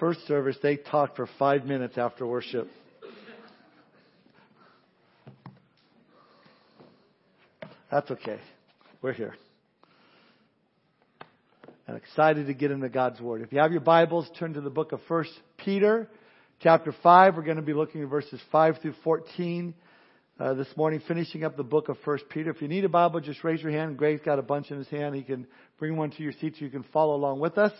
first service, they talked for five minutes after worship. That's okay. We're here. And excited to get into God's Word. If you have your Bibles, turn to the book of 1 Peter, chapter 5. We're going to be looking at verses 5 through 14 uh, this morning, finishing up the book of 1 Peter. If you need a Bible, just raise your hand. Greg's got a bunch in his hand. He can bring one to your seat so you can follow along with us.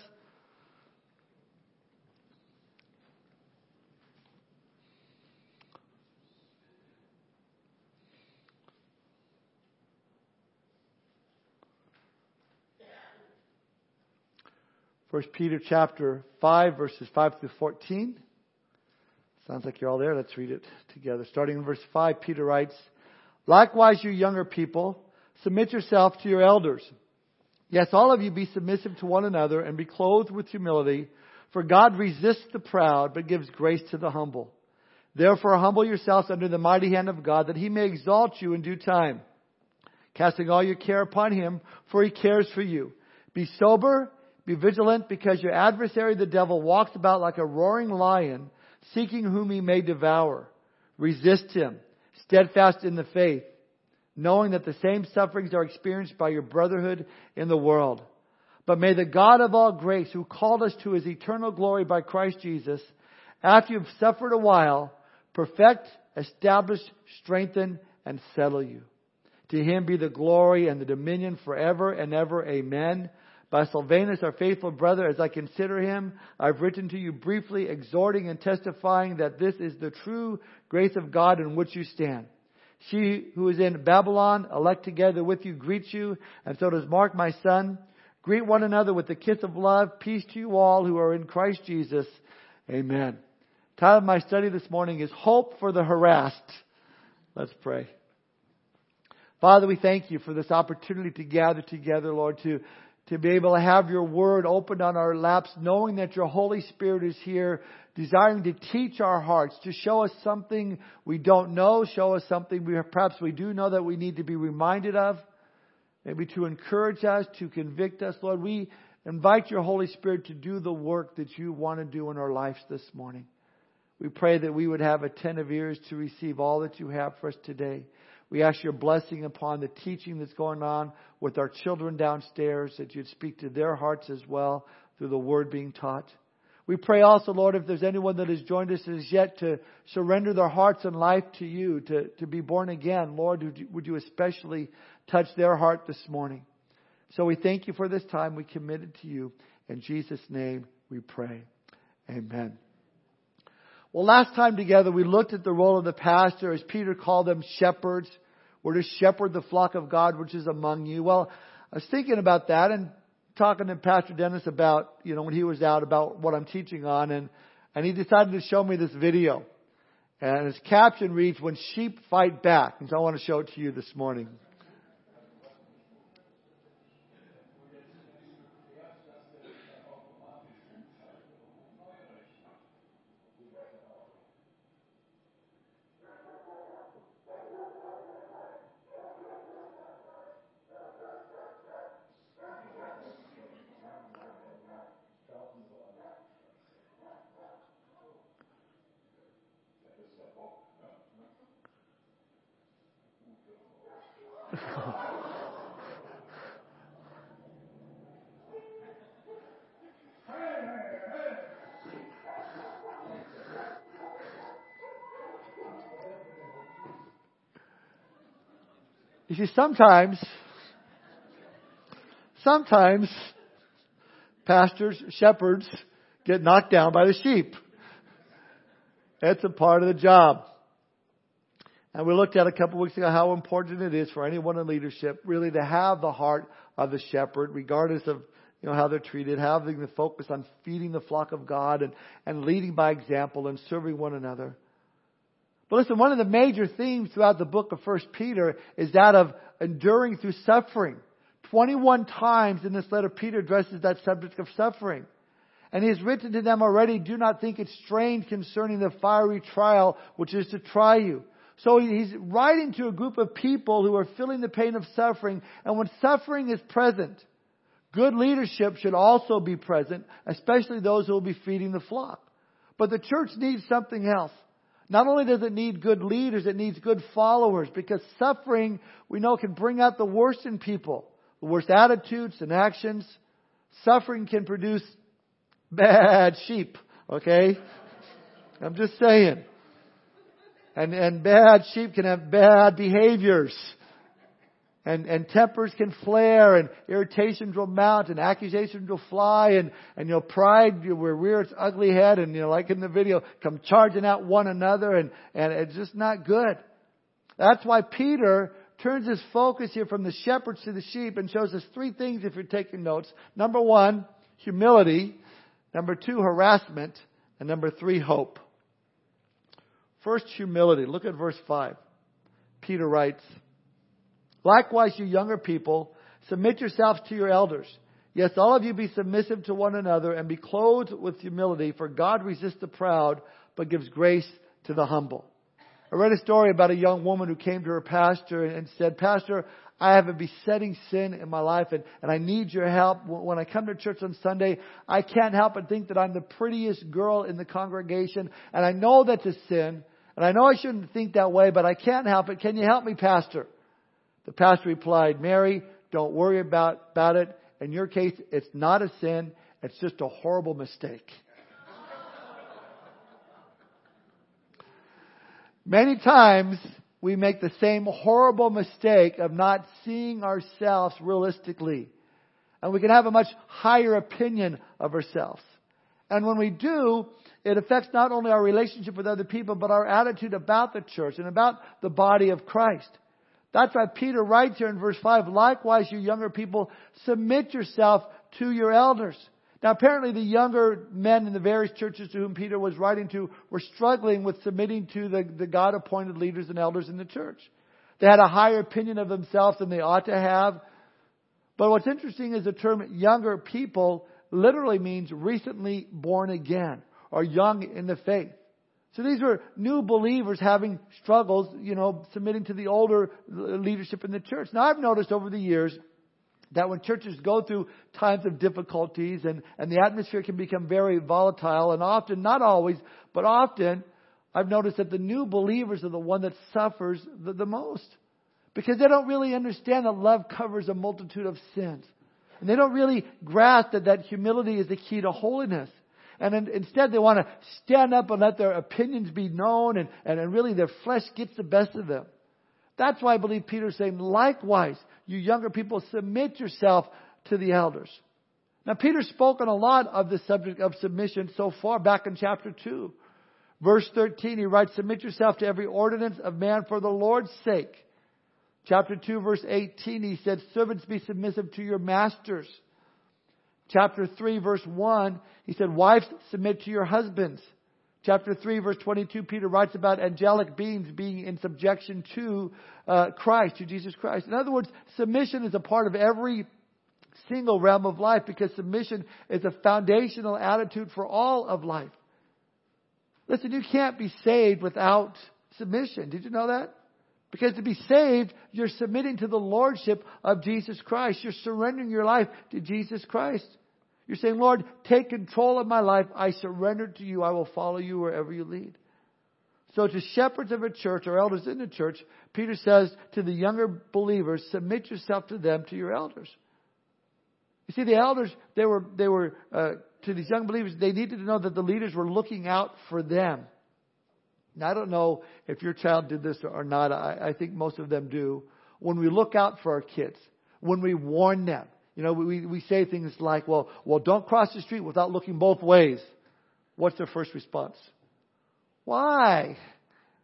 First Peter chapter 5 verses 5 through 14. Sounds like you're all there. Let's read it together. Starting in verse 5, Peter writes, Likewise, you younger people, submit yourself to your elders. Yes, all of you be submissive to one another and be clothed with humility, for God resists the proud, but gives grace to the humble. Therefore, humble yourselves under the mighty hand of God, that he may exalt you in due time, casting all your care upon him, for he cares for you. Be sober, be vigilant because your adversary, the devil, walks about like a roaring lion, seeking whom he may devour. Resist him, steadfast in the faith, knowing that the same sufferings are experienced by your brotherhood in the world. But may the God of all grace, who called us to his eternal glory by Christ Jesus, after you've suffered a while, perfect, establish, strengthen, and settle you. To him be the glory and the dominion forever and ever. Amen. By Silvanus, our faithful brother, as I consider him, I've written to you briefly, exhorting and testifying that this is the true grace of God in which you stand. She who is in Babylon, elect together with you, greets you, and so does Mark, my son. Greet one another with the kiss of love. Peace to you all who are in Christ Jesus. Amen. The title of my study this morning is Hope for the Harassed. Let's pray. Father, we thank you for this opportunity to gather together, Lord, to to be able to have your word opened on our laps, knowing that your Holy Spirit is here, desiring to teach our hearts, to show us something we don't know, show us something we perhaps we do know that we need to be reminded of, maybe to encourage us, to convict us. Lord, we invite your Holy Spirit to do the work that you want to do in our lives this morning. We pray that we would have attentive ears to receive all that you have for us today. We ask your blessing upon the teaching that's going on with our children downstairs, that you'd speak to their hearts as well through the word being taught. We pray also, Lord, if there's anyone that has joined us as yet to surrender their hearts and life to you, to, to be born again, Lord, would you, would you especially touch their heart this morning? So we thank you for this time. We commit it to you. In Jesus' name we pray. Amen. Well, last time together we looked at the role of the pastor as Peter called them shepherds. We're to shepherd the flock of God which is among you. Well, I was thinking about that and talking to Pastor Dennis about, you know, when he was out about what I'm teaching on and, and he decided to show me this video. And his caption reads, When Sheep Fight Back. And so I want to show it to you this morning. See, sometimes, sometimes pastors, shepherds get knocked down by the sheep. It's a part of the job. And we looked at a couple of weeks ago how important it is for anyone in leadership really to have the heart of the shepherd, regardless of you know how they're treated, having the focus on feeding the flock of God and, and leading by example and serving one another. But listen, one of the major themes throughout the book of First Peter is that of enduring through suffering. 21 times in this letter, Peter addresses that subject of suffering. And he has written to them already, do not think it strange concerning the fiery trial which is to try you. So he's writing to a group of people who are feeling the pain of suffering, and when suffering is present, Good leadership should also be present, especially those who will be feeding the flock. But the church needs something else. Not only does it need good leaders, it needs good followers because suffering, we know, can bring out the worst in people. The worst attitudes and actions. Suffering can produce bad sheep, okay? I'm just saying. And, and bad sheep can have bad behaviors. And, and tempers can flare and irritations will mount and accusations will fly and, and you know, pride will rear its ugly head and you know, like in the video, come charging at one another and, and it's just not good. That's why Peter turns his focus here from the shepherds to the sheep and shows us three things if you're taking notes. Number one, humility. Number two, harassment. And number three, hope. First, humility. Look at verse 5. Peter writes, Likewise, you younger people, submit yourselves to your elders. Yes, all of you be submissive to one another and be clothed with humility, for God resists the proud, but gives grace to the humble. I read a story about a young woman who came to her pastor and said, Pastor, I have a besetting sin in my life and, and I need your help. When I come to church on Sunday, I can't help but think that I'm the prettiest girl in the congregation and I know that's a sin and I know I shouldn't think that way, but I can't help it. Can you help me, Pastor? The pastor replied, Mary, don't worry about, about it. In your case, it's not a sin. It's just a horrible mistake. Many times we make the same horrible mistake of not seeing ourselves realistically. And we can have a much higher opinion of ourselves. And when we do, it affects not only our relationship with other people, but our attitude about the church and about the body of Christ. That's why Peter writes here in verse 5, likewise you younger people, submit yourself to your elders. Now apparently the younger men in the various churches to whom Peter was writing to were struggling with submitting to the, the God appointed leaders and elders in the church. They had a higher opinion of themselves than they ought to have. But what's interesting is the term younger people literally means recently born again or young in the faith. So these were new believers having struggles, you know, submitting to the older leadership in the church. Now I've noticed over the years that when churches go through times of difficulties and, and the atmosphere can become very volatile and often, not always, but often, I've noticed that the new believers are the one that suffers the, the most. Because they don't really understand that love covers a multitude of sins. And they don't really grasp that, that humility is the key to holiness. And in, instead they want to stand up and let their opinions be known and, and, and really their flesh gets the best of them. That's why I believe Peter's saying, likewise, you younger people, submit yourself to the elders. Now Peter's spoken a lot of the subject of submission so far back in chapter 2. Verse 13, he writes, submit yourself to every ordinance of man for the Lord's sake. Chapter 2 verse 18, he said, servants be submissive to your masters Chapter 3 verse 1, he said, wives submit to your husbands. Chapter 3 verse 22, Peter writes about angelic beings being in subjection to uh, Christ, to Jesus Christ. In other words, submission is a part of every single realm of life because submission is a foundational attitude for all of life. Listen, you can't be saved without submission. Did you know that? Because to be saved, you're submitting to the Lordship of Jesus Christ. You're surrendering your life to Jesus Christ. You're saying, Lord, take control of my life. I surrender to you. I will follow you wherever you lead. So to shepherds of a church or elders in the church, Peter says to the younger believers, submit yourself to them, to your elders. You see, the elders, they were, they were, uh, to these young believers, they needed to know that the leaders were looking out for them. Now, I don't know if your child did this or not. I, I think most of them do. When we look out for our kids, when we warn them, you know, we, we say things like, well, well, don't cross the street without looking both ways. What's their first response? Why?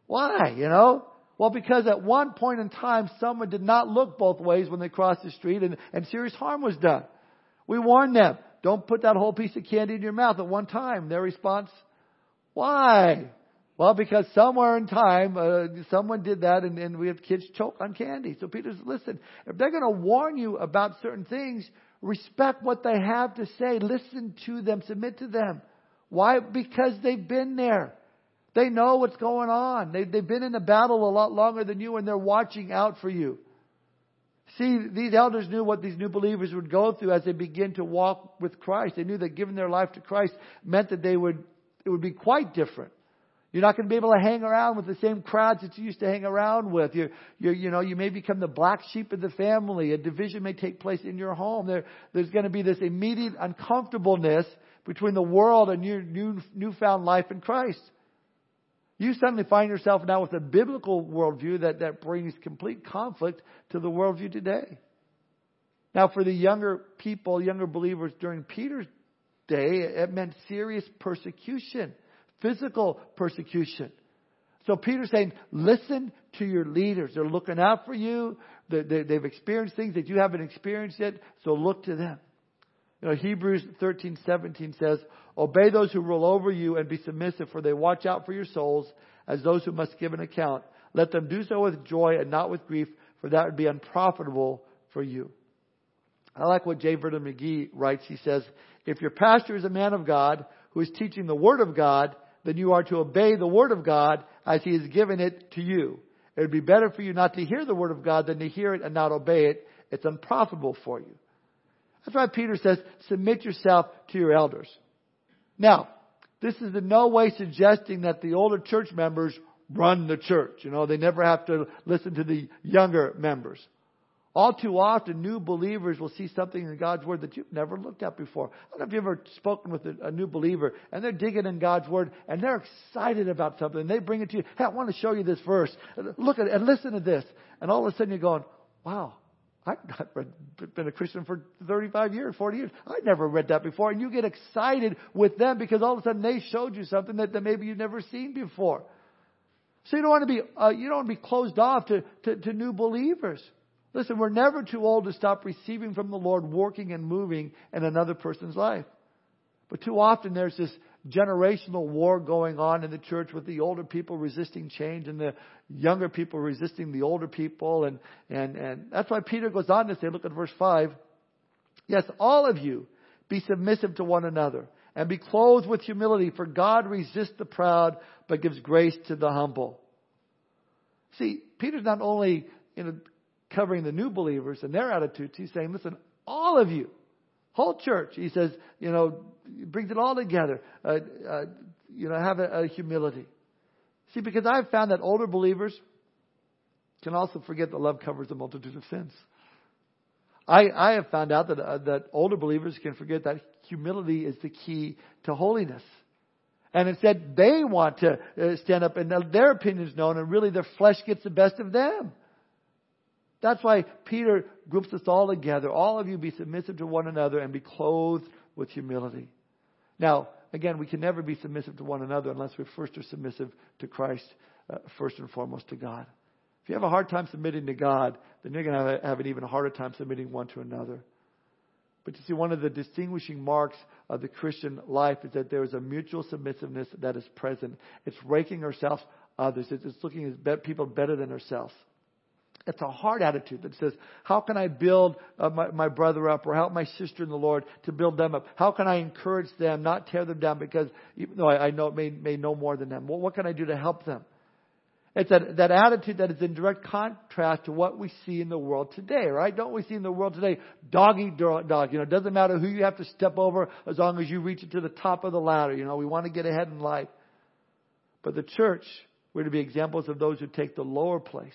Why? You know? Well, because at one point in time, someone did not look both ways when they crossed the street and, and serious harm was done. We warned them, don't put that whole piece of candy in your mouth at one time. Their response, why? Well, because somewhere in time, uh, someone did that and, and we have kids choke on candy. So Peter's, listen, if they're going to warn you about certain things, respect what they have to say. Listen to them. Submit to them. Why? Because they've been there. They know what's going on. They, they've been in the battle a lot longer than you and they're watching out for you. See, these elders knew what these new believers would go through as they begin to walk with Christ. They knew that giving their life to Christ meant that they would, it would be quite different. You're not going to be able to hang around with the same crowds that you used to hang around with. You're, you're, you know, you may become the black sheep of the family. A division may take place in your home. There, there's going to be this immediate uncomfortableness between the world and your new, newfound life in Christ. You suddenly find yourself now with a biblical worldview that, that brings complete conflict to the worldview today. Now, for the younger people, younger believers during Peter's day, it meant serious persecution, physical persecution. So Peter's saying, listen to your leaders. They're looking out for you. They've experienced things that you haven't experienced yet, so look to them. You know, Hebrews 13, 17 says, Obey those who rule over you and be submissive, for they watch out for your souls as those who must give an account. Let them do so with joy and not with grief, for that would be unprofitable for you. I like what J. Vernon McGee writes. He says, If your pastor is a man of God who is teaching the Word of God, then you are to obey the Word of God as He has given it to you. It would be better for you not to hear the Word of God than to hear it and not obey it. It's unprofitable for you. That's why Peter says, submit yourself to your elders. Now, this is in no way suggesting that the older church members run the church. You know, they never have to listen to the younger members. All too often, new believers will see something in God's Word that you've never looked at before. I don't know if you've ever spoken with a, a new believer and they're digging in God's Word and they're excited about something and they bring it to you. Hey, I want to show you this verse. Look at it and listen to this. And all of a sudden you're going, wow, I've been a Christian for 35 years, 40 years. I never read that before. And you get excited with them because all of a sudden they showed you something that, that maybe you've never seen before. So you don't want to be, uh, you don't want to be closed off to, to, to new believers. Listen, we're never too old to stop receiving from the Lord, working and moving in another person's life. But too often there's this generational war going on in the church with the older people resisting change and the younger people resisting the older people. And, and, and that's why Peter goes on to say, look at verse 5. Yes, all of you be submissive to one another and be clothed with humility, for God resists the proud but gives grace to the humble. See, Peter's not only you know, covering the new believers and their attitudes, he's saying, listen, all of you, whole church, he says, you know, brings it all together. Uh, uh, you know, have a, a humility. See, because I've found that older believers can also forget that love covers a multitude of sins. I, I have found out that, uh, that older believers can forget that humility is the key to holiness. And instead, they want to uh, stand up and their opinions known, and really their flesh gets the best of them. That's why Peter groups us all together. All of you be submissive to one another and be clothed with humility. Now, again, we can never be submissive to one another unless we first are submissive to Christ, uh, first and foremost to God. If you have a hard time submitting to God, then you're going to have, an even harder time submitting one to another. But you see, one of the distinguishing marks of the Christian life is that there is a mutual submissiveness that is present. It's raking ourselves others. It's looking at people better than ourselves. It's a hard attitude that says, how can I build uh, my, my brother up or help my sister in the Lord to build them up? How can I encourage them, not tear them down because even though I, I know may, may know more than them, well, what can I do to help them? It's that, that attitude that is in direct contrast to what we see in the world today, right? Don't we see in the world today dog eat dog? You know, it doesn't matter who you have to step over as long as you reach it to the top of the ladder. You know, we want to get ahead in life. But the church, we're to be examples of those who take the lower place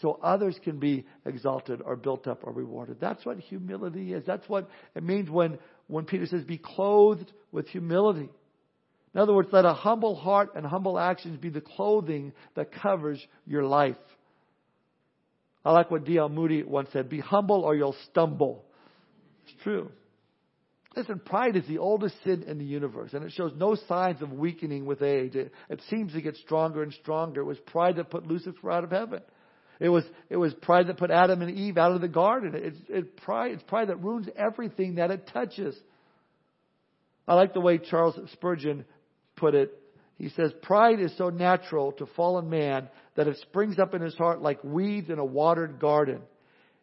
so others can be exalted or built up or rewarded. That's what humility is. That's what it means when, when Peter says, be clothed with humility. In other words, let a humble heart and humble actions be the clothing that covers your life. I like what D.L. Moody once said, be humble or you'll stumble. It's true. Listen, pride is the oldest sin in the universe, and it shows no signs of weakening with age. It, it seems to get stronger and stronger. It was pride that put Lucifer out of heaven. It was, it was pride that put Adam and Eve out of the garden. It's, it pride, it's pride that ruins everything that it touches. I like the way Charles Spurgeon put it. He says, Pride is so natural to fallen man that it springs up in his heart like weeds in a watered garden.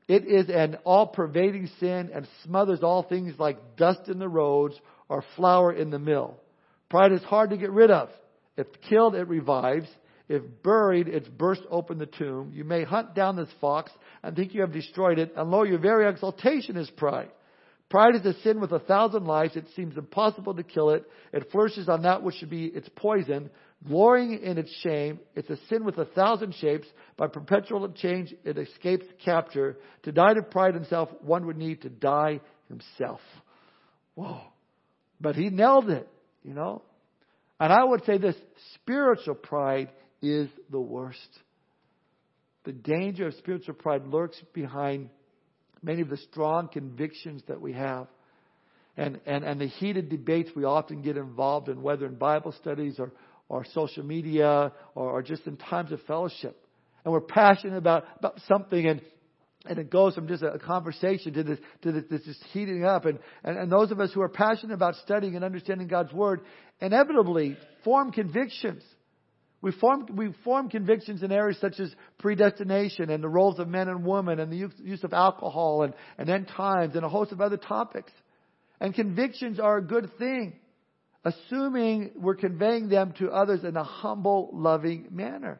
It is an all pervading sin and smothers all things like dust in the roads or flour in the mill. Pride is hard to get rid of. If killed, it revives. If buried, it's burst open the tomb. You may hunt down this fox and think you have destroyed it, and lo, your very exaltation is pride. Pride is a sin with a thousand lives. It seems impossible to kill it. It flourishes on that which should be its poison. Glorying in its shame, it's a sin with a thousand shapes. By perpetual change, it escapes capture. To die to pride himself, one would need to die himself. Whoa. But he nailed it, you know. And I would say this spiritual pride is the worst. The danger of spiritual pride lurks behind many of the strong convictions that we have. And, and, and the heated debates we often get involved in, whether in Bible studies or, or social media or, or just in times of fellowship. And we're passionate about, about something and, and it goes from just a, conversation to this, to this, this just heating up. And, and, and those of us who are passionate about studying and understanding God's Word inevitably form convictions. We form, we form convictions in areas such as predestination and the roles of men and women and the use, use of alcohol and, and end times and a host of other topics. And convictions are a good thing, assuming we're conveying them to others in a humble, loving manner.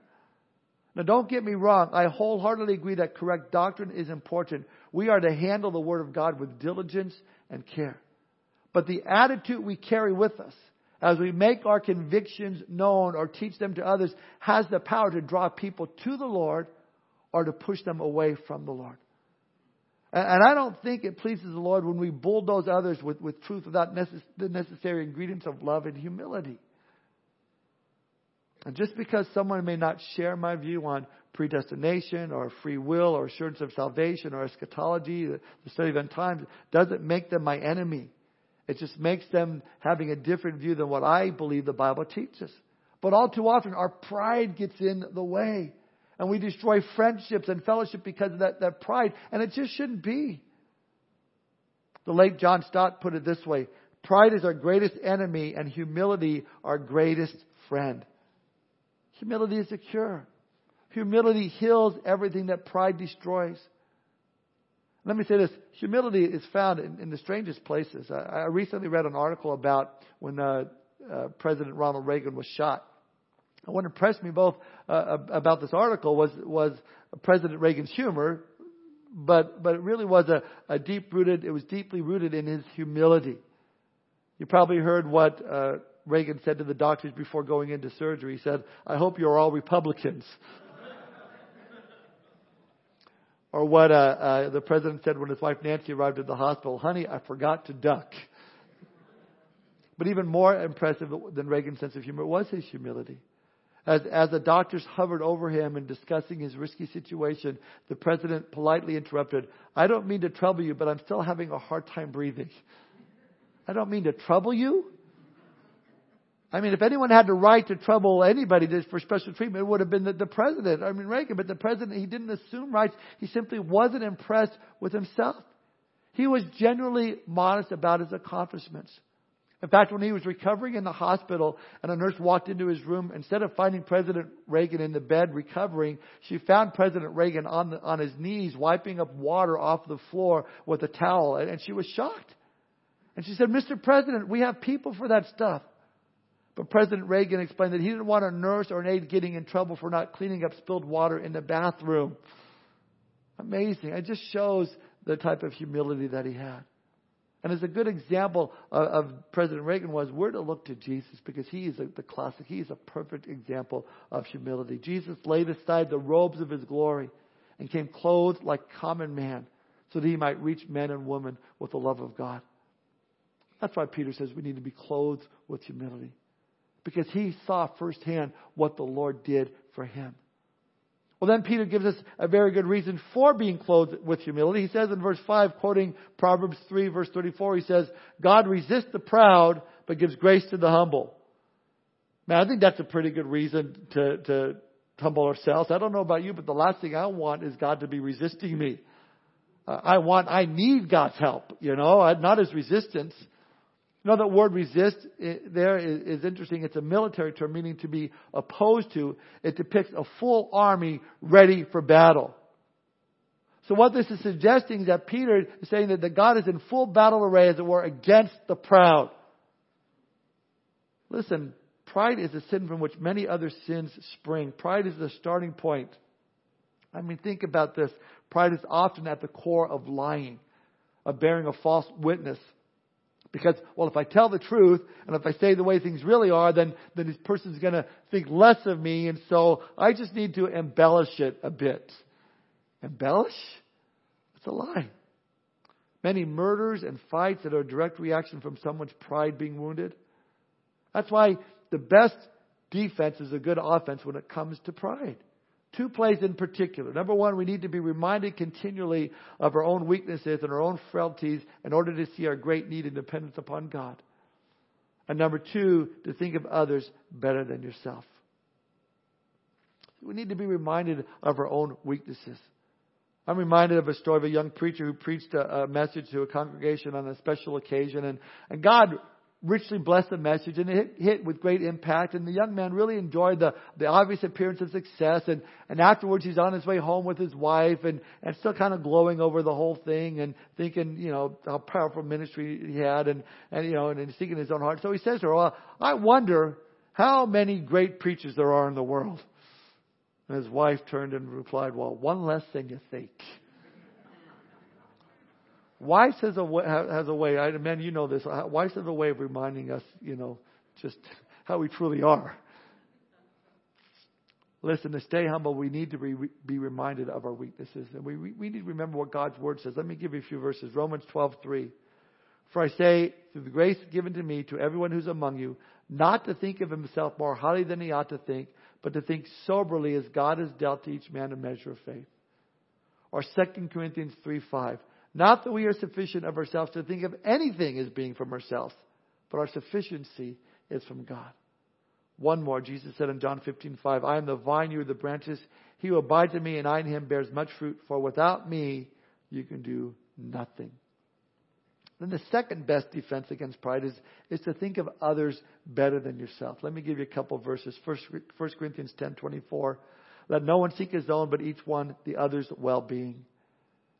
Now don't get me wrong, I wholeheartedly agree that correct doctrine is important. We are to handle the Word of God with diligence and care. But the attitude we carry with us as we make our convictions known or teach them to others, has the power to draw people to the Lord or to push them away from the Lord. And, I don't think it pleases the Lord when we bulldoze others with, with truth without necess- the necessary ingredients of love and humility. And just because someone may not share my view on predestination or free will or assurance of salvation or eschatology, the study of end times, doesn't make them my enemy. It just makes them having a different view than what I believe the Bible teaches. But all too often, our pride gets in the way. And we destroy friendships and fellowship because of that, that pride. And it just shouldn't be. The late John Stott put it this way Pride is our greatest enemy, and humility our greatest friend. Humility is the cure. Humility heals everything that pride destroys. Let me say this humility is found in, in the strangest places. I, I, recently read an article about when uh, uh, President Ronald Reagan was shot. And what impressed me both uh, about this article was, was President Reagan's humor, but, but it really was a, a deep rooted, it was deeply rooted in his humility. You probably heard what uh, Reagan said to the doctors before going into surgery. He said, I hope you're all Republicans. Or what uh, uh, the president said when his wife Nancy arrived at the hospital, honey, I forgot to duck. But even more impressive than Reagan's sense of humor was his humility. As, as the doctors hovered over him and discussing his risky situation, the president politely interrupted, I don't mean to trouble you, but I'm still having a hard time breathing. I don't mean to trouble you. I mean, if anyone had the right to trouble anybody for special treatment, it would have been the, the president. I mean, Reagan. But the president, he didn't assume rights. He simply wasn't impressed with himself. He was genuinely modest about his accomplishments. In fact, when he was recovering in the hospital and a nurse walked into his room, instead of finding President Reagan in the bed recovering, she found President Reagan on, the, on his knees wiping up water off the floor with a towel. And she was shocked. And she said, Mr. President, we have people for that stuff. But President Reagan explained that he didn't want a nurse or an aide getting in trouble for not cleaning up spilled water in the bathroom. Amazing. It just shows the type of humility that he had. And as a good example of, of President Reagan was, we're to look to Jesus because he is a, the classic. He is a perfect example of humility. Jesus laid aside the robes of his glory and came clothed like common man so that he might reach men and women with the love of God. That's why Peter says we need to be clothed with humility because he saw firsthand what the Lord did for him. Well, then Peter gives us a very good reason for being clothed with humility. He says in verse 5, quoting Proverbs 3, verse 34, he says, God resists the proud, but gives grace to the humble. Man, I think that's a pretty good reason to, to humble ourselves. I don't know about you, but the last thing I want is God to be resisting me. I want, I need God's help, you know, not His resistance. You know, that word resist eh, there is, interesting. It's a military term meaning to be opposed to. It depicts a full army ready for battle. So what this is suggesting is that Peter is saying that, that God is in full battle array, as it were, against the proud. Listen, pride is a sin from which many other sins spring. Pride is the starting point. I mean, think about this. Pride is often at the core of lying, of bearing a false witness. Because, well, if I tell the truth and if I say the way things really are, then, then this person's going to think less of me, and so I just need to embellish it a bit. Embellish? It's a lie. Many murders and fights that are a direct reaction from someone's pride being wounded. That's why the best defense is a good offense when it comes to pride. Two plays in particular. Number one, we need to be reminded continually of our own weaknesses and our own frailties in order to see our great need and dependence upon God. And number two, to think of others better than yourself. We need to be reminded of our own weaknesses. I'm reminded of a story of a young preacher who preached a, a message to a congregation on a special occasion, and, and God richly blessed the message and it hit, with great impact. And the young man really enjoyed the, the obvious appearance of success. And, and afterwards he's on his way home with his wife and, and still kind of glowing over the whole thing and thinking, you know, how powerful ministry he had and, and you know, and, and in his own heart. So he says to her, well, I wonder how many great preachers there are in the world. And his wife turned and replied, well, one less than you think. Wives has a way, has a way. I, man, you know this. Uh, Wives has a way of reminding us, you know, just how we truly are. Listen, to stay humble, we need to be, be reminded of our weaknesses, and we we need to remember what God's word says. Let me give you a few verses. Romans twelve three. For I say, through the grace given to me, to everyone who's among you, not to think of himself more highly than he ought to think, but to think soberly as God has dealt to each man a measure of faith. Or 2 Corinthians 3 5. Not that we are sufficient of ourselves to think of anything as being from ourselves, but our sufficiency is from God. One more, Jesus said in John 15:5, I am the vine, you are the branches. He who abides in me and I in him bears much fruit, for without me you can do nothing. Then the second best defense against pride is, is to think of others better than yourself. Let me give you a couple verses. First, 1 Corinthians 10:24, let no one seek his own, but each one the other's well-being.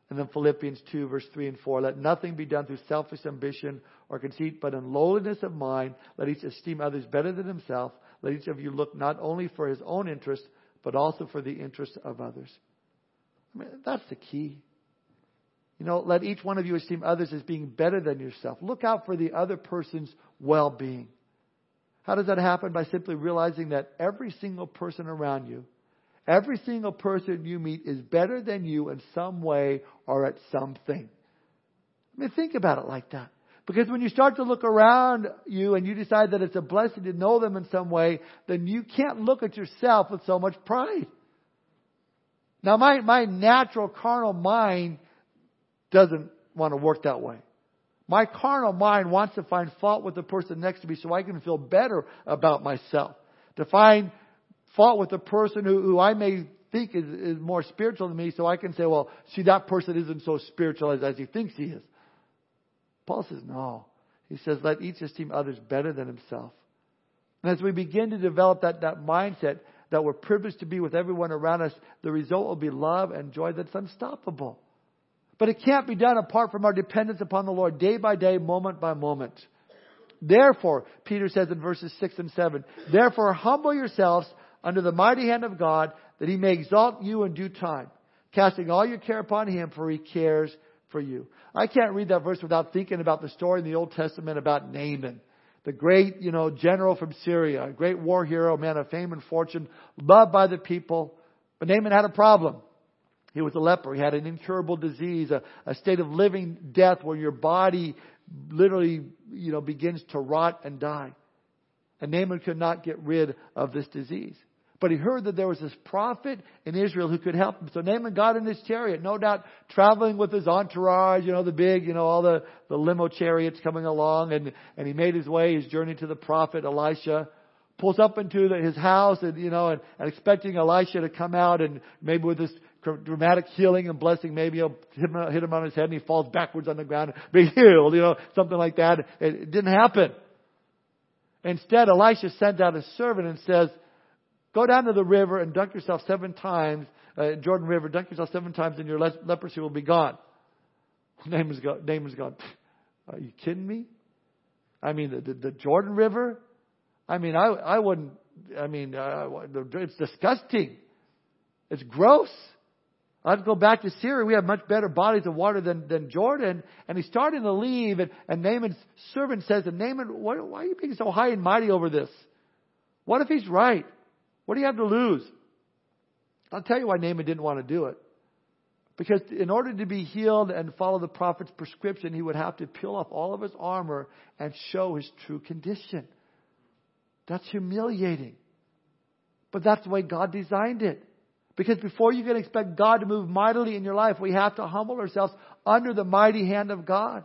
And then Philippians 2, verse 3 and 4. Let nothing be done through selfish ambition or conceit, but in lowliness of mind, let each esteem others better than himself. Let each of you look not only for his own interest, but also for the interests of others. I mean, that's the key. You know, let each one of you esteem others as being better than yourself. Look out for the other person's well being. How does that happen? By simply realizing that every single person around you Every single person you meet is better than you in some way or at something. I mean, think about it like that. Because when you start to look around you and you decide that it's a blessing to know them in some way, then you can't look at yourself with so much pride. Now, my, my natural carnal mind doesn't want to work that way. My carnal mind wants to find fault with the person next to me so I can feel better about myself. To find fault with a person who, who I may think is, is more spiritual than me, so I can say, well, see, that person isn't so spiritual as, as he thinks he is. Paul says, no. He says, let each esteem others better than himself. And as we begin to develop that, that mindset that we're privileged to be with everyone around us, the result will be love and joy that's unstoppable. But it can't be done apart from our dependence upon the Lord day by day, moment by moment. Therefore, Peter says in verses 6 and 7, therefore humble yourselves under the mighty hand of God, that he may exalt you in due time, casting all your care upon him, for he cares for you. I can't read that verse without thinking about the story in the Old Testament about Naaman, the great, you know, general from Syria, a great war hero, man of fame and fortune, loved by the people. But Naaman had a problem. He was a leper. He had an incurable disease, a, a state of living death where your body literally, you know, begins to rot and die. And Naaman could not get rid of this disease. But he heard that there was this prophet in Israel who could help him. So Naaman got in his chariot, no doubt traveling with his entourage, you know, the big, you know, all the, the limo chariots coming along. And, and he made his way, his journey to the prophet Elisha. Pulls up into the, his house and, you know, and, and expecting Elisha to come out and maybe with this dramatic healing and blessing, maybe he'll hit him, hit him on his head and he falls backwards on the ground and be healed, you know, something like that. It, it didn't happen. Instead, Elisha sent out a servant and says, Go down to the river and dunk yourself seven times, uh, Jordan River, dunk yourself seven times and your le- leprosy will be gone. Naaman's gone, Naaman's gone, are you kidding me? I mean, the, the, the Jordan River? I mean, I, I wouldn't, I mean, uh, it's disgusting. It's gross. I'd go back to Syria. We have much better bodies of water than, than Jordan. And he's starting to leave. And, and Naaman's servant says to Naaman, why, why are you being so high and mighty over this? What if he's right? What do you have to lose? I'll tell you why Naaman didn't want to do it. Because in order to be healed and follow the prophet's prescription, he would have to peel off all of his armor and show his true condition. That's humiliating. But that's the way God designed it. Because before you can expect God to move mightily in your life, we have to humble ourselves under the mighty hand of God.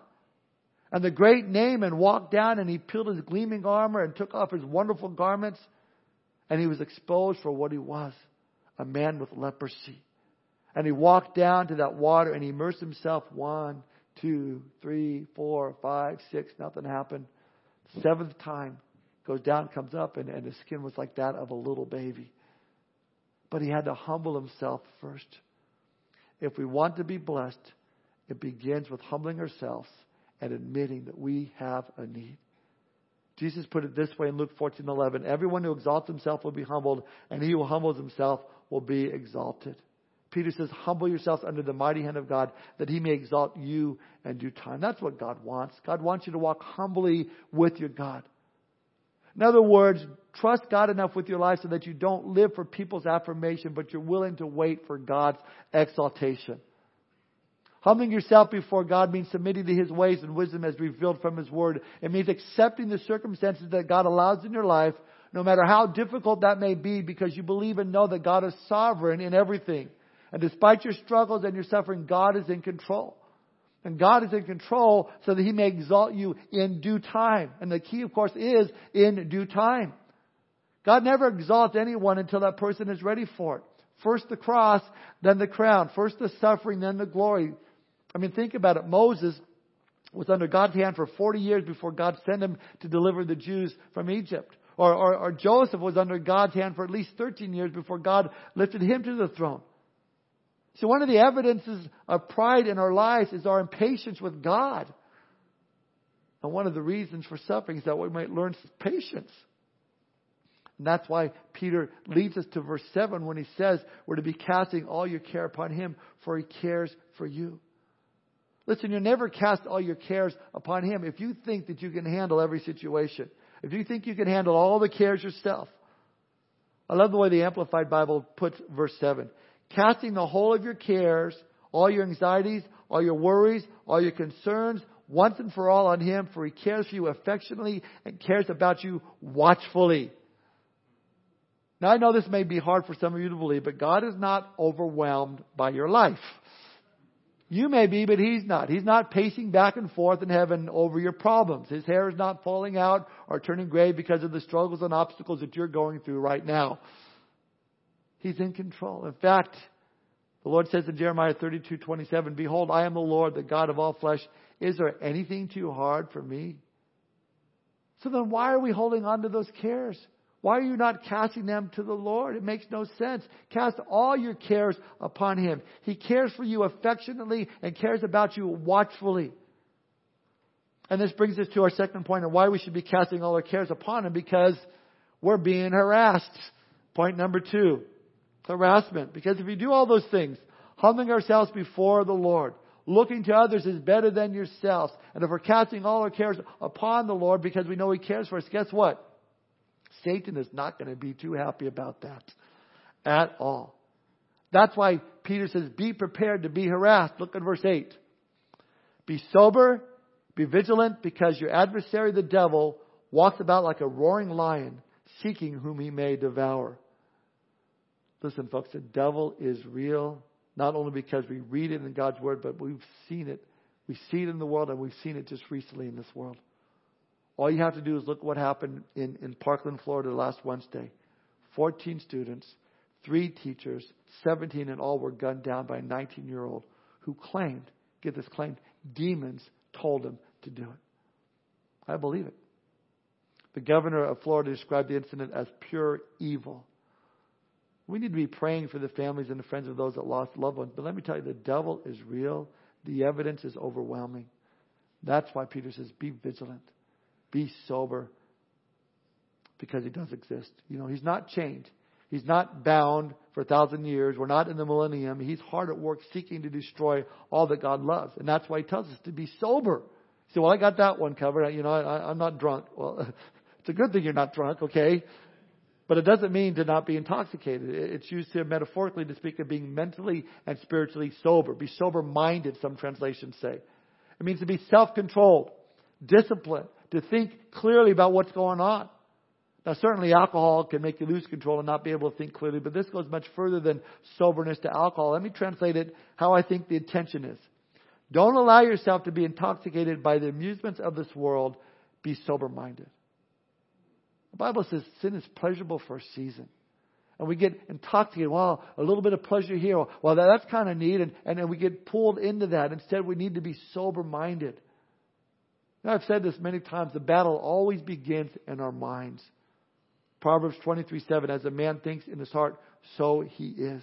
And the great Naaman walked down and he peeled his gleaming armor and took off his wonderful garments. And he was exposed for what he was a man with leprosy. And he walked down to that water and he immersed himself one, two, three, four, five, six. Nothing happened. Seventh time goes down, comes up, and, and his skin was like that of a little baby. But he had to humble himself first. If we want to be blessed, it begins with humbling ourselves and admitting that we have a need. Jesus put it this way in Luke 14:11, everyone who exalts himself will be humbled, and he who humbles himself will be exalted. Peter says, humble yourselves under the mighty hand of God that he may exalt you in due time. That's what God wants. God wants you to walk humbly with your God. In other words, trust God enough with your life so that you don't live for people's affirmation, but you're willing to wait for God's exaltation. Humbling yourself before God means submitting to His ways and wisdom as revealed from His Word. It means accepting the circumstances that God allows in your life, no matter how difficult that may be, because you believe and know that God is sovereign in everything. And despite your struggles and your suffering, God is in control. And God is in control so that He may exalt you in due time. And the key, of course, is in due time. God never exalts anyone until that person is ready for it. First the cross, then the crown. First the suffering, then the glory. I mean, think about it. Moses was under God's hand for 40 years before God sent him to deliver the Jews from Egypt. Or, or, or Joseph was under God's hand for at least 13 years before God lifted him to the throne. So one of the evidences of pride in our lives is our impatience with God. And one of the reasons for suffering is that we might learn patience. And that's why Peter leads us to verse 7 when he says we're to be casting all your care upon him, for he cares for you. Listen, you never cast all your cares upon him if you think that you can handle every situation. If you think you can handle all the cares yourself. I love the way the Amplified Bible puts verse 7 casting the whole of your cares, all your anxieties, all your worries, all your concerns, once and for all on Him, for He cares for you affectionately and cares about you watchfully. Now I know this may be hard for some of you to believe, but God is not overwhelmed by your life. You may be, but He's not. He's not pacing back and forth in heaven over your problems. His hair is not falling out or turning gray because of the struggles and obstacles that you're going through right now. He's in control. In fact, the Lord says in Jeremiah 32, 27, Behold, I am the Lord, the God of all flesh. Is there anything too hard for me? So then why are we holding on to those cares? Why are you not casting them to the Lord? It makes no sense. Cast all your cares upon Him. He cares for you affectionately and cares about you watchfully. And this brings us to our second point of why we should be casting all our cares upon Him because we're being harassed. Point number two harassment. Because if you do all those things, humbling ourselves before the Lord, looking to others is better than yourselves, and if we're casting all our cares upon the Lord because we know He cares for us, guess what? Satan is not going to be too happy about that at all. That's why Peter says, be prepared to be harassed. Look at verse 8. Be sober, be vigilant, because your adversary, the devil, walks about like a roaring lion, seeking whom he may devour. Listen, folks, the devil is real, not only because we read it in God's Word, but we've seen it. We see it in the world, and we've seen it just recently in this world. All you have to do is look what happened in, in Parkland, Florida last Wednesday. 14 students, three teachers, 17 in all were gunned down by a 19 year old who claimed, get this claim, demons told him to do it. I believe it. The governor of Florida described the incident as pure evil. We need to be praying for the families and the friends of those that lost loved ones. But let me tell you, the devil is real. The evidence is overwhelming. That's why Peter says, be vigilant, be sober. because he does exist. You know, he's not chained. He's not bound for a thousand years. We're not in the millennium. He's hard at work seeking to destroy all that God loves. And that's why he tells us to be sober. You say, well, I got that one covered. You know, I, I'm not drunk. Well, it's a good thing you're not drunk, okay? But it doesn't mean to not be intoxicated. It's used here metaphorically to speak of being mentally and spiritually sober. Be sober minded, some translations say. It means to be self controlled, disciplined, to think clearly about what's going on. Now, certainly alcohol can make you lose control and not be able to think clearly, but this goes much further than soberness to alcohol. Let me translate it how I think the intention is. Don't allow yourself to be intoxicated by the amusements of this world. Be sober minded. The Bible says sin is pleasurable for a season. And we get intoxicated. Well, a little bit of pleasure here. Well, that's kind of neat. And, and then we get pulled into that. Instead, we need to be sober minded. Now, I've said this many times. The battle always begins in our minds. Proverbs 23 7, as a man thinks in his heart, so he is.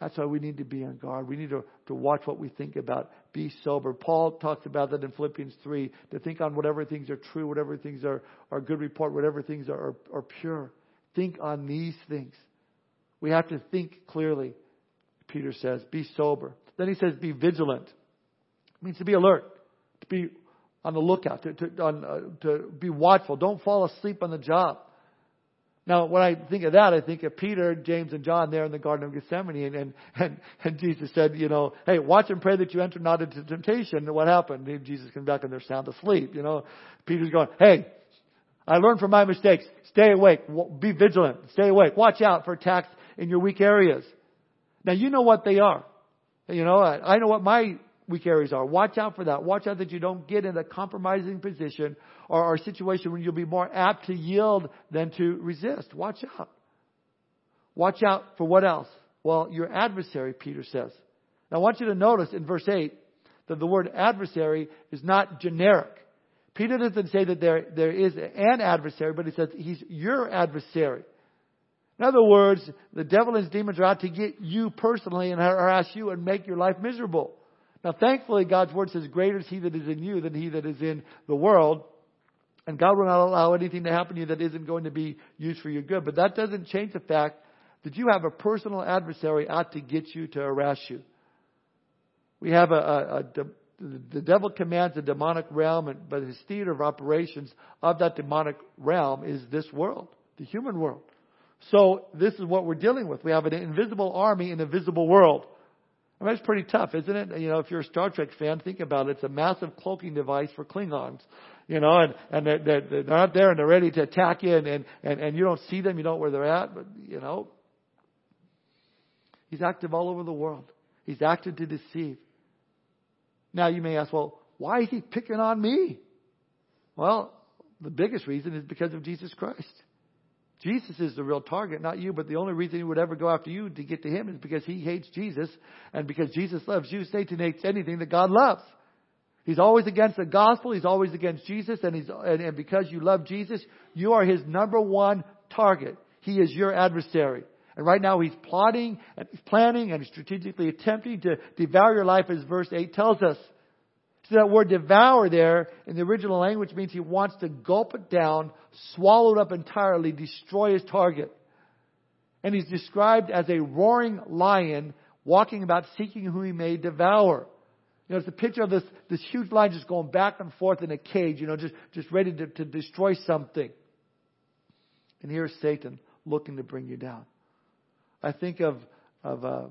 That's why we need to be on guard. We need to, to watch what we think about. Be sober. Paul talks about that in Philippians 3 to think on whatever things are true, whatever things are, are good report, whatever things are, are, are pure. Think on these things. We have to think clearly, Peter says. Be sober. Then he says, be vigilant. It means to be alert, to be on the lookout, to, to, on, uh, to be watchful. Don't fall asleep on the job. Now, when I think of that, I think of Peter, James, and John there in the Garden of Gethsemane, and, and, and, and Jesus said, you know, hey, watch and pray that you enter not into temptation. And what happened? And Jesus comes back and they're sound asleep, you know. Peter's going, hey, I learned from my mistakes. Stay awake. Be vigilant. Stay awake. Watch out for attacks in your weak areas. Now, you know what they are. You know, I know what my weak areas are. Watch out for that. Watch out that you don't get in a compromising position or, or a situation where you'll be more apt to yield than to resist. Watch out. Watch out for what else? Well, your adversary, Peter says. Now I want you to notice in verse 8 that the word adversary is not generic. Peter doesn't say that there, there is an adversary, but he says he's your adversary. In other words, the devil and his demons are out to get you personally and harass you and make your life miserable. Now, thankfully, God's word says, Greater is he that is in you than he that is in the world. And God will not allow anything to happen to you that isn't going to be used for your good. But that doesn't change the fact that you have a personal adversary out to get you, to harass you. We have a, a, a the devil commands a demonic realm, but his theater of operations of that demonic realm is this world, the human world. So this is what we're dealing with. We have an invisible army in a visible world. I mean, it's pretty tough, isn't it? You know, if you're a Star Trek fan, think about it. It's a massive cloaking device for Klingons. You know, and, and they're, they're, not there and they're ready to attack you and, and, and, and you don't see them, you don't know where they're at, but, you know. He's active all over the world. He's active to deceive. Now you may ask, well, why is he picking on me? Well, the biggest reason is because of Jesus Christ. Jesus is the real target, not you, but the only reason he would ever go after you to get to him is because he hates Jesus, and because Jesus loves you, Satan hates anything that God loves. He's always against the gospel, he's always against Jesus, and, he's, and, and because you love Jesus, you are his number one target. He is your adversary. And right now he's plotting and he's planning and he's strategically attempting to devour your life as verse 8 tells us. So that word devour there in the original language means he wants to gulp it down, swallow it up entirely, destroy his target. And he's described as a roaring lion walking about seeking who he may devour. You know, it's a picture of this, this huge lion just going back and forth in a cage, you know, just, just ready to, to destroy something. And here's Satan looking to bring you down. I think of, of uh,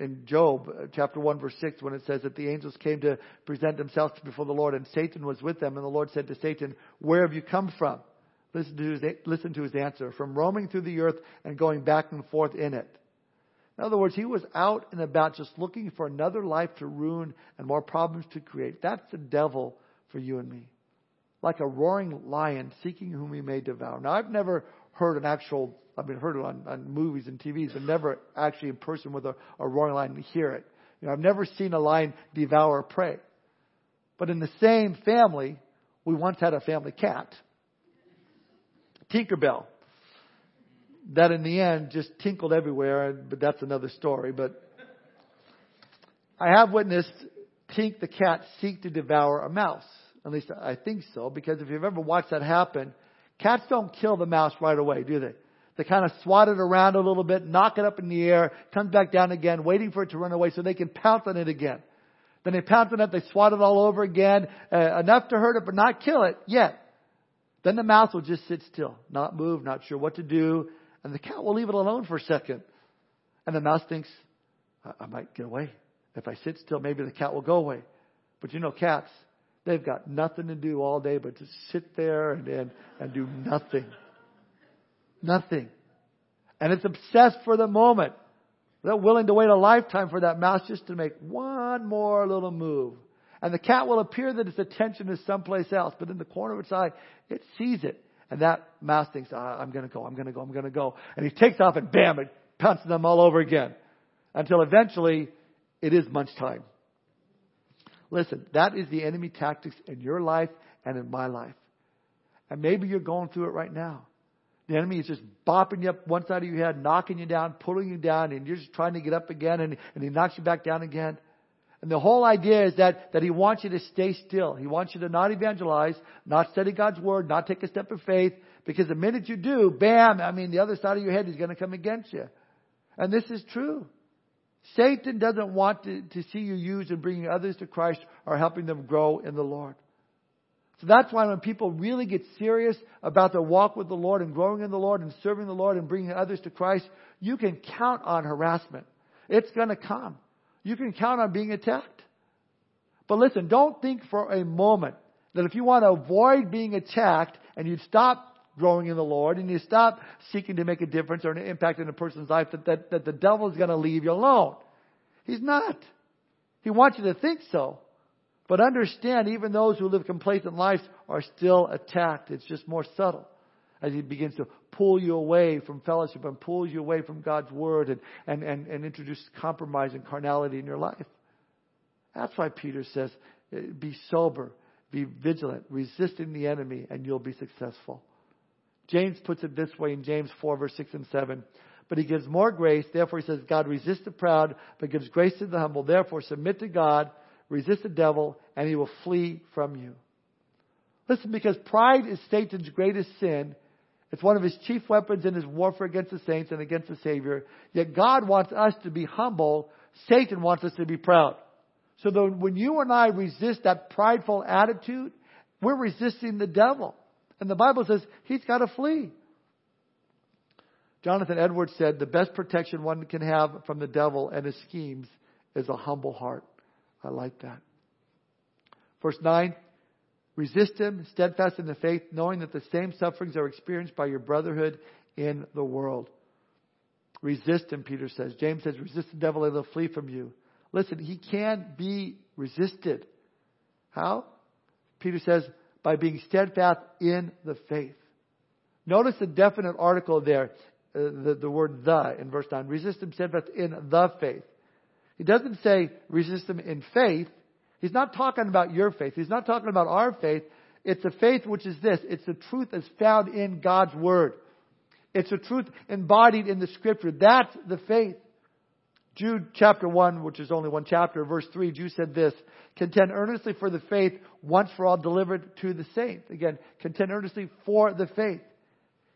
in Job uh, chapter 1 verse 6 when it says that the angels came to present themselves before the Lord and Satan was with them and the Lord said to Satan, where have you come from? Listen to his, listen to his answer. From roaming through the earth and going back and forth in it. In other words, he was out and about just looking for another life to ruin and more problems to create. That's the devil for you and me. Like a roaring lion seeking whom he may devour. Now, I've never heard an actual I've been heard on, on movies and TVs, but never actually in person with a, a roaring lion to hear it. You know, I've never seen a lion devour prey. But in the same family, we once had a family cat, Tinkerbell, that in the end just tinkled everywhere, but that's another story. But I have witnessed Tink the cat seek to devour a mouse. At least I think so, because if you've ever watched that happen, Cats don't kill the mouse right away, do they? They kind of swat it around a little bit, knock it up in the air, comes back down again, waiting for it to run away so they can pounce on it again. Then they pounce on it, they swat it all over again, uh, enough to hurt it but not kill it yet. Then the mouse will just sit still, not move, not sure what to do, and the cat will leave it alone for a second. And the mouse thinks, I, I might get away. If I sit still, maybe the cat will go away. But you know, cats, they've got nothing to do all day but to sit there and, and, and do nothing. Nothing. And it's obsessed for the moment. They're willing to wait a lifetime for that mouse just to make one more little move. And the cat will appear that its attention is someplace else, but in the corner of its eye, it sees it. And that mouse thinks, ah, I'm going to go, I'm going to go, I'm going to go. And he takes off and bam, it pounces them all over again. Until eventually, it is munch time. Listen, that is the enemy tactics in your life and in my life. And maybe you're going through it right now. The enemy is just bopping you up one side of your head, knocking you down, pulling you down, and you're just trying to get up again, and, and he knocks you back down again. And the whole idea is that, that he wants you to stay still. He wants you to not evangelize, not study God's word, not take a step of faith, because the minute you do, bam, I mean, the other side of your head is going to come against you. And this is true. Satan doesn't want to, to see you used in bringing others to Christ or helping them grow in the Lord. So that's why when people really get serious about their walk with the Lord and growing in the Lord and serving the Lord and bringing others to Christ, you can count on harassment. It's going to come. You can count on being attacked. But listen, don't think for a moment that if you want to avoid being attacked and you stop growing in the Lord and you stop seeking to make a difference or an impact in a person's life, that, that, that the devil is going to leave you alone. He's not. He wants you to think so. But understand, even those who live complacent lives are still attacked. It's just more subtle as he begins to pull you away from fellowship and pulls you away from God's word and, and, and, and introduce compromise and carnality in your life. That's why Peter says, eh, be sober, be vigilant, resisting the enemy, and you'll be successful. James puts it this way in James 4, verse 6 and 7. But he gives more grace. Therefore, he says, God resists the proud, but gives grace to the humble. Therefore, submit to God resist the devil, and he will flee from you. Listen, because pride is Satan's greatest sin. It's one of his chief weapons in his warfare against the saints and against the Savior. Yet God wants us to be humble. Satan wants us to be proud. So when you and I resist that prideful attitude, we're resisting the devil. And the Bible says he's got to flee. Jonathan Edwards said the best protection one can have from the devil and his schemes is a humble heart. I like that. Verse 9 Resist him, steadfast in the faith, knowing that the same sufferings are experienced by your brotherhood in the world. Resist him, Peter says. James says, resist the devil and he'll flee from you. Listen, he can be resisted. How? Peter says, by being steadfast in the faith. Notice the definite article there, uh, the, the word the in verse 9. Resist him steadfast in the faith. He doesn't say resist them in faith. He's not talking about your faith. He's not talking about our faith. It's a faith which is this. It's the truth that's found in God's Word. It's a truth embodied in the Scripture. That's the faith. Jude chapter 1, which is only one chapter, verse 3, Jude said this, contend earnestly for the faith once for all delivered to the saints. Again, contend earnestly for the faith.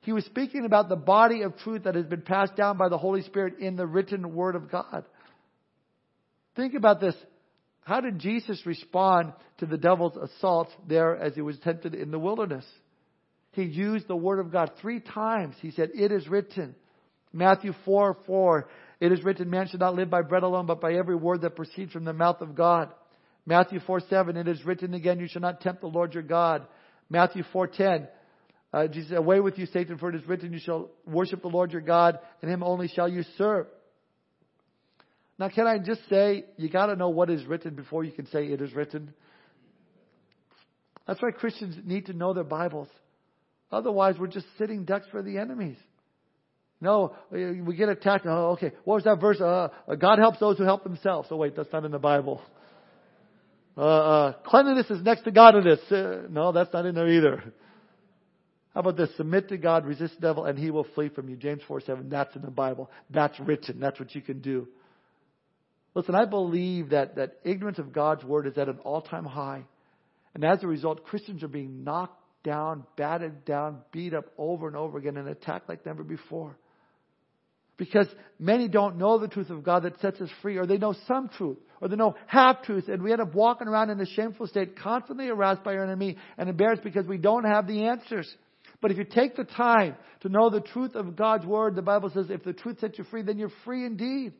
He was speaking about the body of truth that has been passed down by the Holy Spirit in the written Word of God. Think about this. How did Jesus respond to the devil's assault there as he was tempted in the wilderness? He used the word of God three times. He said, It is written. Matthew 4 4. It is written, Man should not live by bread alone, but by every word that proceeds from the mouth of God. Matthew 4 7. It is written again, You shall not tempt the Lord your God. Matthew 4 10. Uh, Jesus, away with you, Satan, for it is written, You shall worship the Lord your God, and him only shall you serve. Now, can I just say, you got to know what is written before you can say it is written? That's why Christians need to know their Bibles. Otherwise, we're just sitting ducks for the enemies. No, we get attacked. Oh, okay. What was that verse? Uh, God helps those who help themselves. Oh, wait, that's not in the Bible. Uh, uh, cleanliness is next to godliness. Uh, no, that's not in there either. How about this? Submit to God, resist the devil, and he will flee from you. James 4 7. That's in the Bible. That's written. That's what you can do. Listen, I believe that, that ignorance of God's word is at an all time high. And as a result, Christians are being knocked down, battered down, beat up over and over again, and attacked like never before. Because many don't know the truth of God that sets us free, or they know some truth, or they know half truth, and we end up walking around in a shameful state, constantly harassed by our enemy and embarrassed because we don't have the answers. But if you take the time to know the truth of God's Word, the Bible says if the truth sets you free, then you're free indeed.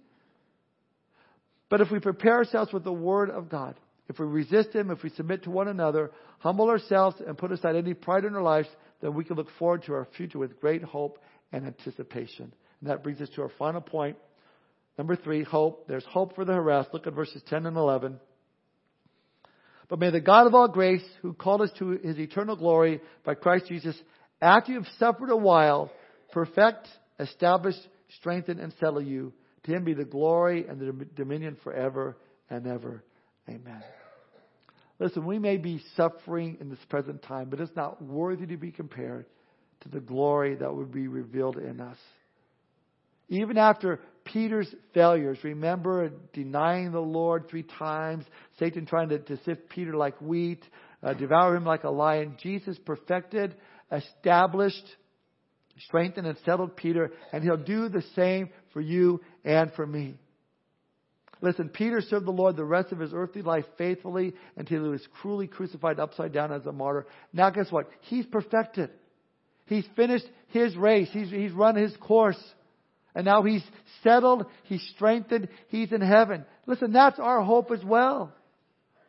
But if we prepare ourselves with the Word of God, if we resist Him, if we submit to one another, humble ourselves, and put aside any pride in our lives, then we can look forward to our future with great hope and anticipation. And that brings us to our final point. Number three, hope. There's hope for the harassed. Look at verses 10 and 11. But may the God of all grace, who called us to his eternal glory by Christ Jesus, after you have suffered a while, perfect, establish, strengthen, and settle you. To him be the glory and the dominion forever and ever. Amen. Listen, we may be suffering in this present time, but it's not worthy to be compared to the glory that would be revealed in us. Even after Peter's failures, remember denying the Lord three times, Satan trying to, to sift Peter like wheat, uh, devour him like a lion, Jesus perfected, established, strengthened, and settled Peter, and he'll do the same for you and for me. Listen, Peter served the Lord the rest of his earthly life faithfully until he was cruelly crucified upside down as a martyr. Now guess what? He's perfected. He's finished his race. He's, he's run his course. And now he's settled. He's strengthened. He's in heaven. Listen, that's our hope as well.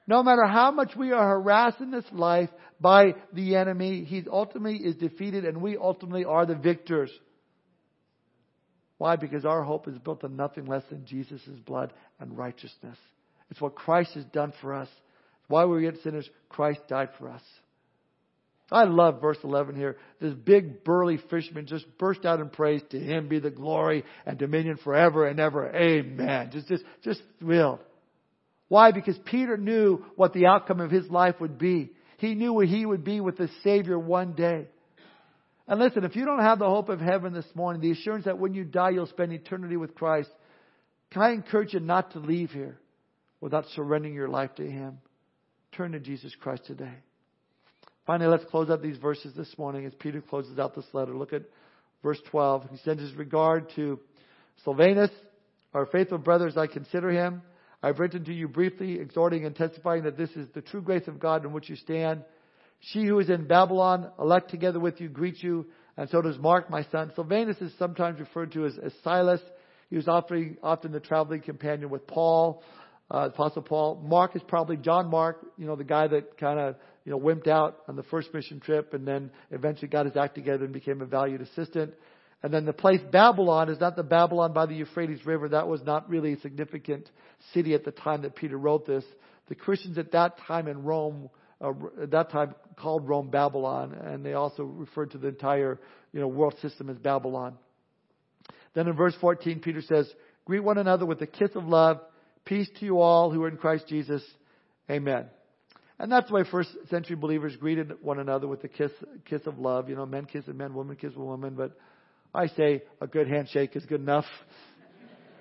No matter how much we are harassed in this life by the enemy, he ultimately is defeated and we ultimately are the victors. Why? Because our hope is built on nothing less than Jesus' blood and righteousness. It's what Christ has done for us. Why were we yet sinners, Christ died for us. I love verse 11 here. This big burly fisherman just burst out in praise. To him be the glory and dominion forever and ever. Amen. Just, just, just thrilled. Why? Because Peter knew what the outcome of his life would be. He knew where he would be with the Savior one day. And listen, if you don't have the hope of heaven this morning, the assurance that when you die you'll spend eternity with Christ, can I encourage you not to leave here without surrendering your life to Him? Turn to Jesus Christ today. Finally, let's close out these verses this morning as Peter closes out this letter. Look at verse 12. He sends his regard to Silvanus, our faithful brothers, I consider him. I've written to you briefly, exhorting and testifying that this is the true grace of God in which you stand. She who is in Babylon, elect together with you, greets you, and so does Mark, my son. Silvanus is sometimes referred to as, as Silas. He was often, often the traveling companion with Paul, uh, Apostle Paul. Mark is probably John Mark, you know, the guy that kind of, you know, wimped out on the first mission trip and then eventually got his act together and became a valued assistant. And then the place Babylon is not the Babylon by the Euphrates River. That was not really a significant city at the time that Peter wrote this. The Christians at that time in Rome uh, at that time called Rome Babylon, and they also referred to the entire you know world system as Babylon. Then in verse 14, Peter says, "Greet one another with a kiss of love. Peace to you all who are in Christ Jesus. Amen." And that's the way first century believers greeted one another with a kiss, kiss of love. You know, men kiss men, women kiss a woman. But I say a good handshake is good enough.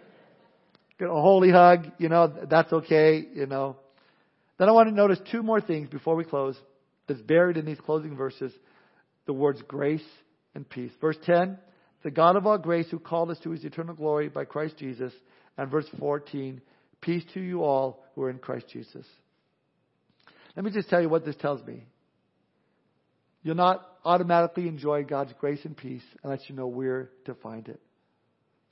a holy hug, you know, that's okay. You know, then I want to notice two more things before we close that's buried in these closing verses the words grace and peace. Verse 10, the God of all grace who called us to his eternal glory by Christ Jesus. And verse 14, peace to you all who are in Christ Jesus. Let me just tell you what this tells me. You'll not automatically enjoy God's grace and peace unless you know where to find it.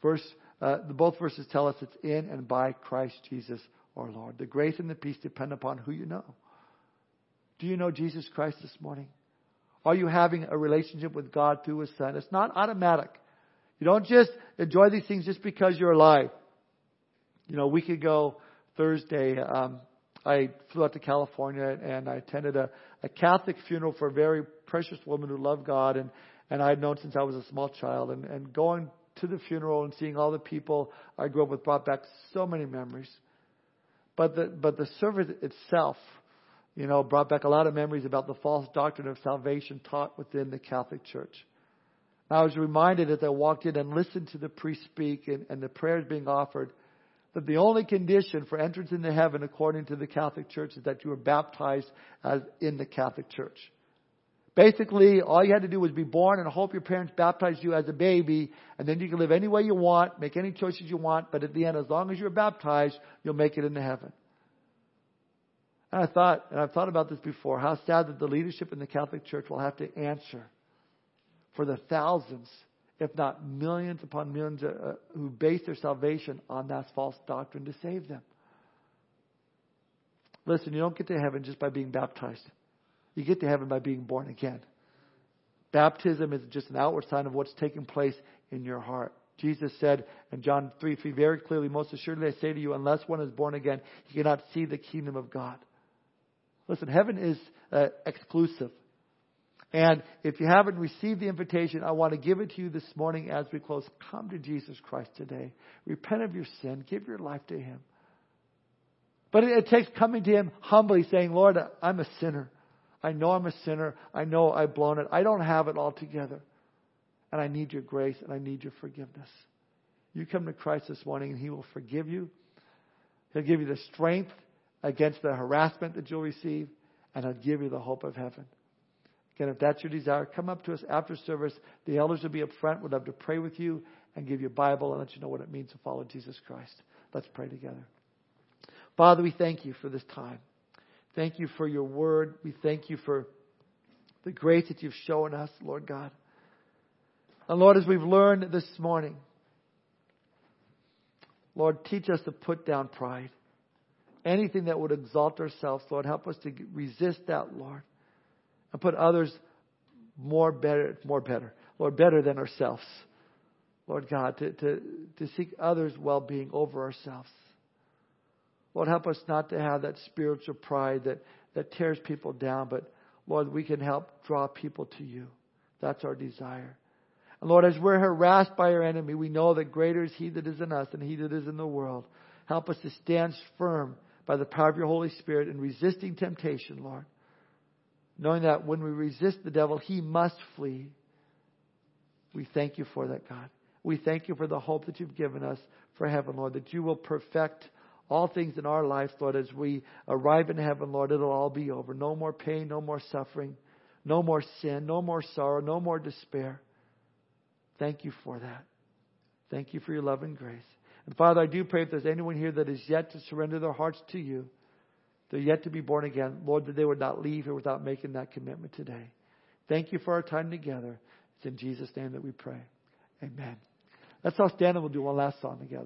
Verse, uh, both verses tell us it's in and by Christ Jesus our Lord. The grace and the peace depend upon who you know. Do you know Jesus Christ this morning? Are you having a relationship with God through His Son? It's not automatic. You don't just enjoy these things just because you're alive. You know, a week ago, Thursday, um, I flew out to California and I attended a, a Catholic funeral for a very precious woman who loved God and, and I had known since I was a small child. And, and going to the funeral and seeing all the people I grew up with brought back so many memories. But the, but the service itself, you know, brought back a lot of memories about the false doctrine of salvation taught within the Catholic Church. And I was reminded as I walked in and listened to the priest speak and, and the prayers being offered that the only condition for entrance into heaven according to the Catholic Church is that you are baptized as in the Catholic Church. Basically, all you had to do was be born and hope your parents baptized you as a baby, and then you can live any way you want, make any choices you want, but at the end, as long as you're baptized, you'll make it into heaven. And I thought, and I've thought about this before, how sad that the leadership in the Catholic Church will have to answer for the thousands, if not millions upon millions, uh, uh, who base their salvation on that false doctrine to save them. Listen, you don't get to heaven just by being baptized. You get to heaven by being born again. Baptism is just an outward sign of what's taking place in your heart. Jesus said in John 3 3 very clearly, Most assuredly I say to you, unless one is born again, he cannot see the kingdom of God. Listen, heaven is uh, exclusive. And if you haven't received the invitation, I want to give it to you this morning as we close. Come to Jesus Christ today. Repent of your sin. Give your life to Him. But it, it takes coming to Him humbly, saying, Lord, I'm a sinner. I know I'm a sinner. I know I've blown it. I don't have it all together. And I need your grace and I need your forgiveness. You come to Christ this morning and He will forgive you. He'll give you the strength against the harassment that you'll receive, and He'll give you the hope of heaven. Again, if that's your desire, come up to us after service. The elders will be up front. We'd love to pray with you and give you a Bible and let you know what it means to follow Jesus Christ. Let's pray together. Father, we thank you for this time. Thank you for your word. We thank you for the grace that you've shown us, Lord God. And Lord, as we've learned this morning, Lord, teach us to put down pride. Anything that would exalt ourselves, Lord, help us to resist that, Lord, and put others more better, more better, Lord, better than ourselves. Lord God, to, to, to seek others' well being over ourselves. Lord, help us not to have that spiritual pride that, that tears people down, but Lord, we can help draw people to you. That's our desire. And Lord, as we're harassed by our enemy, we know that greater is He that is in us than He that is in the world. Help us to stand firm by the power of your Holy Spirit in resisting temptation, Lord. Knowing that when we resist the devil, he must flee. We thank you for that, God. We thank you for the hope that you've given us for heaven, Lord, that you will perfect all things in our life, Lord, as we arrive in heaven, Lord, it'll all be over. No more pain, no more suffering, no more sin, no more sorrow, no more despair. Thank you for that. Thank you for your love and grace. And Father, I do pray if there's anyone here that is yet to surrender their hearts to you, they're yet to be born again, Lord, that they would not leave here without making that commitment today. Thank you for our time together. It's in Jesus' name that we pray. Amen. Let's all stand and we'll do one last song together.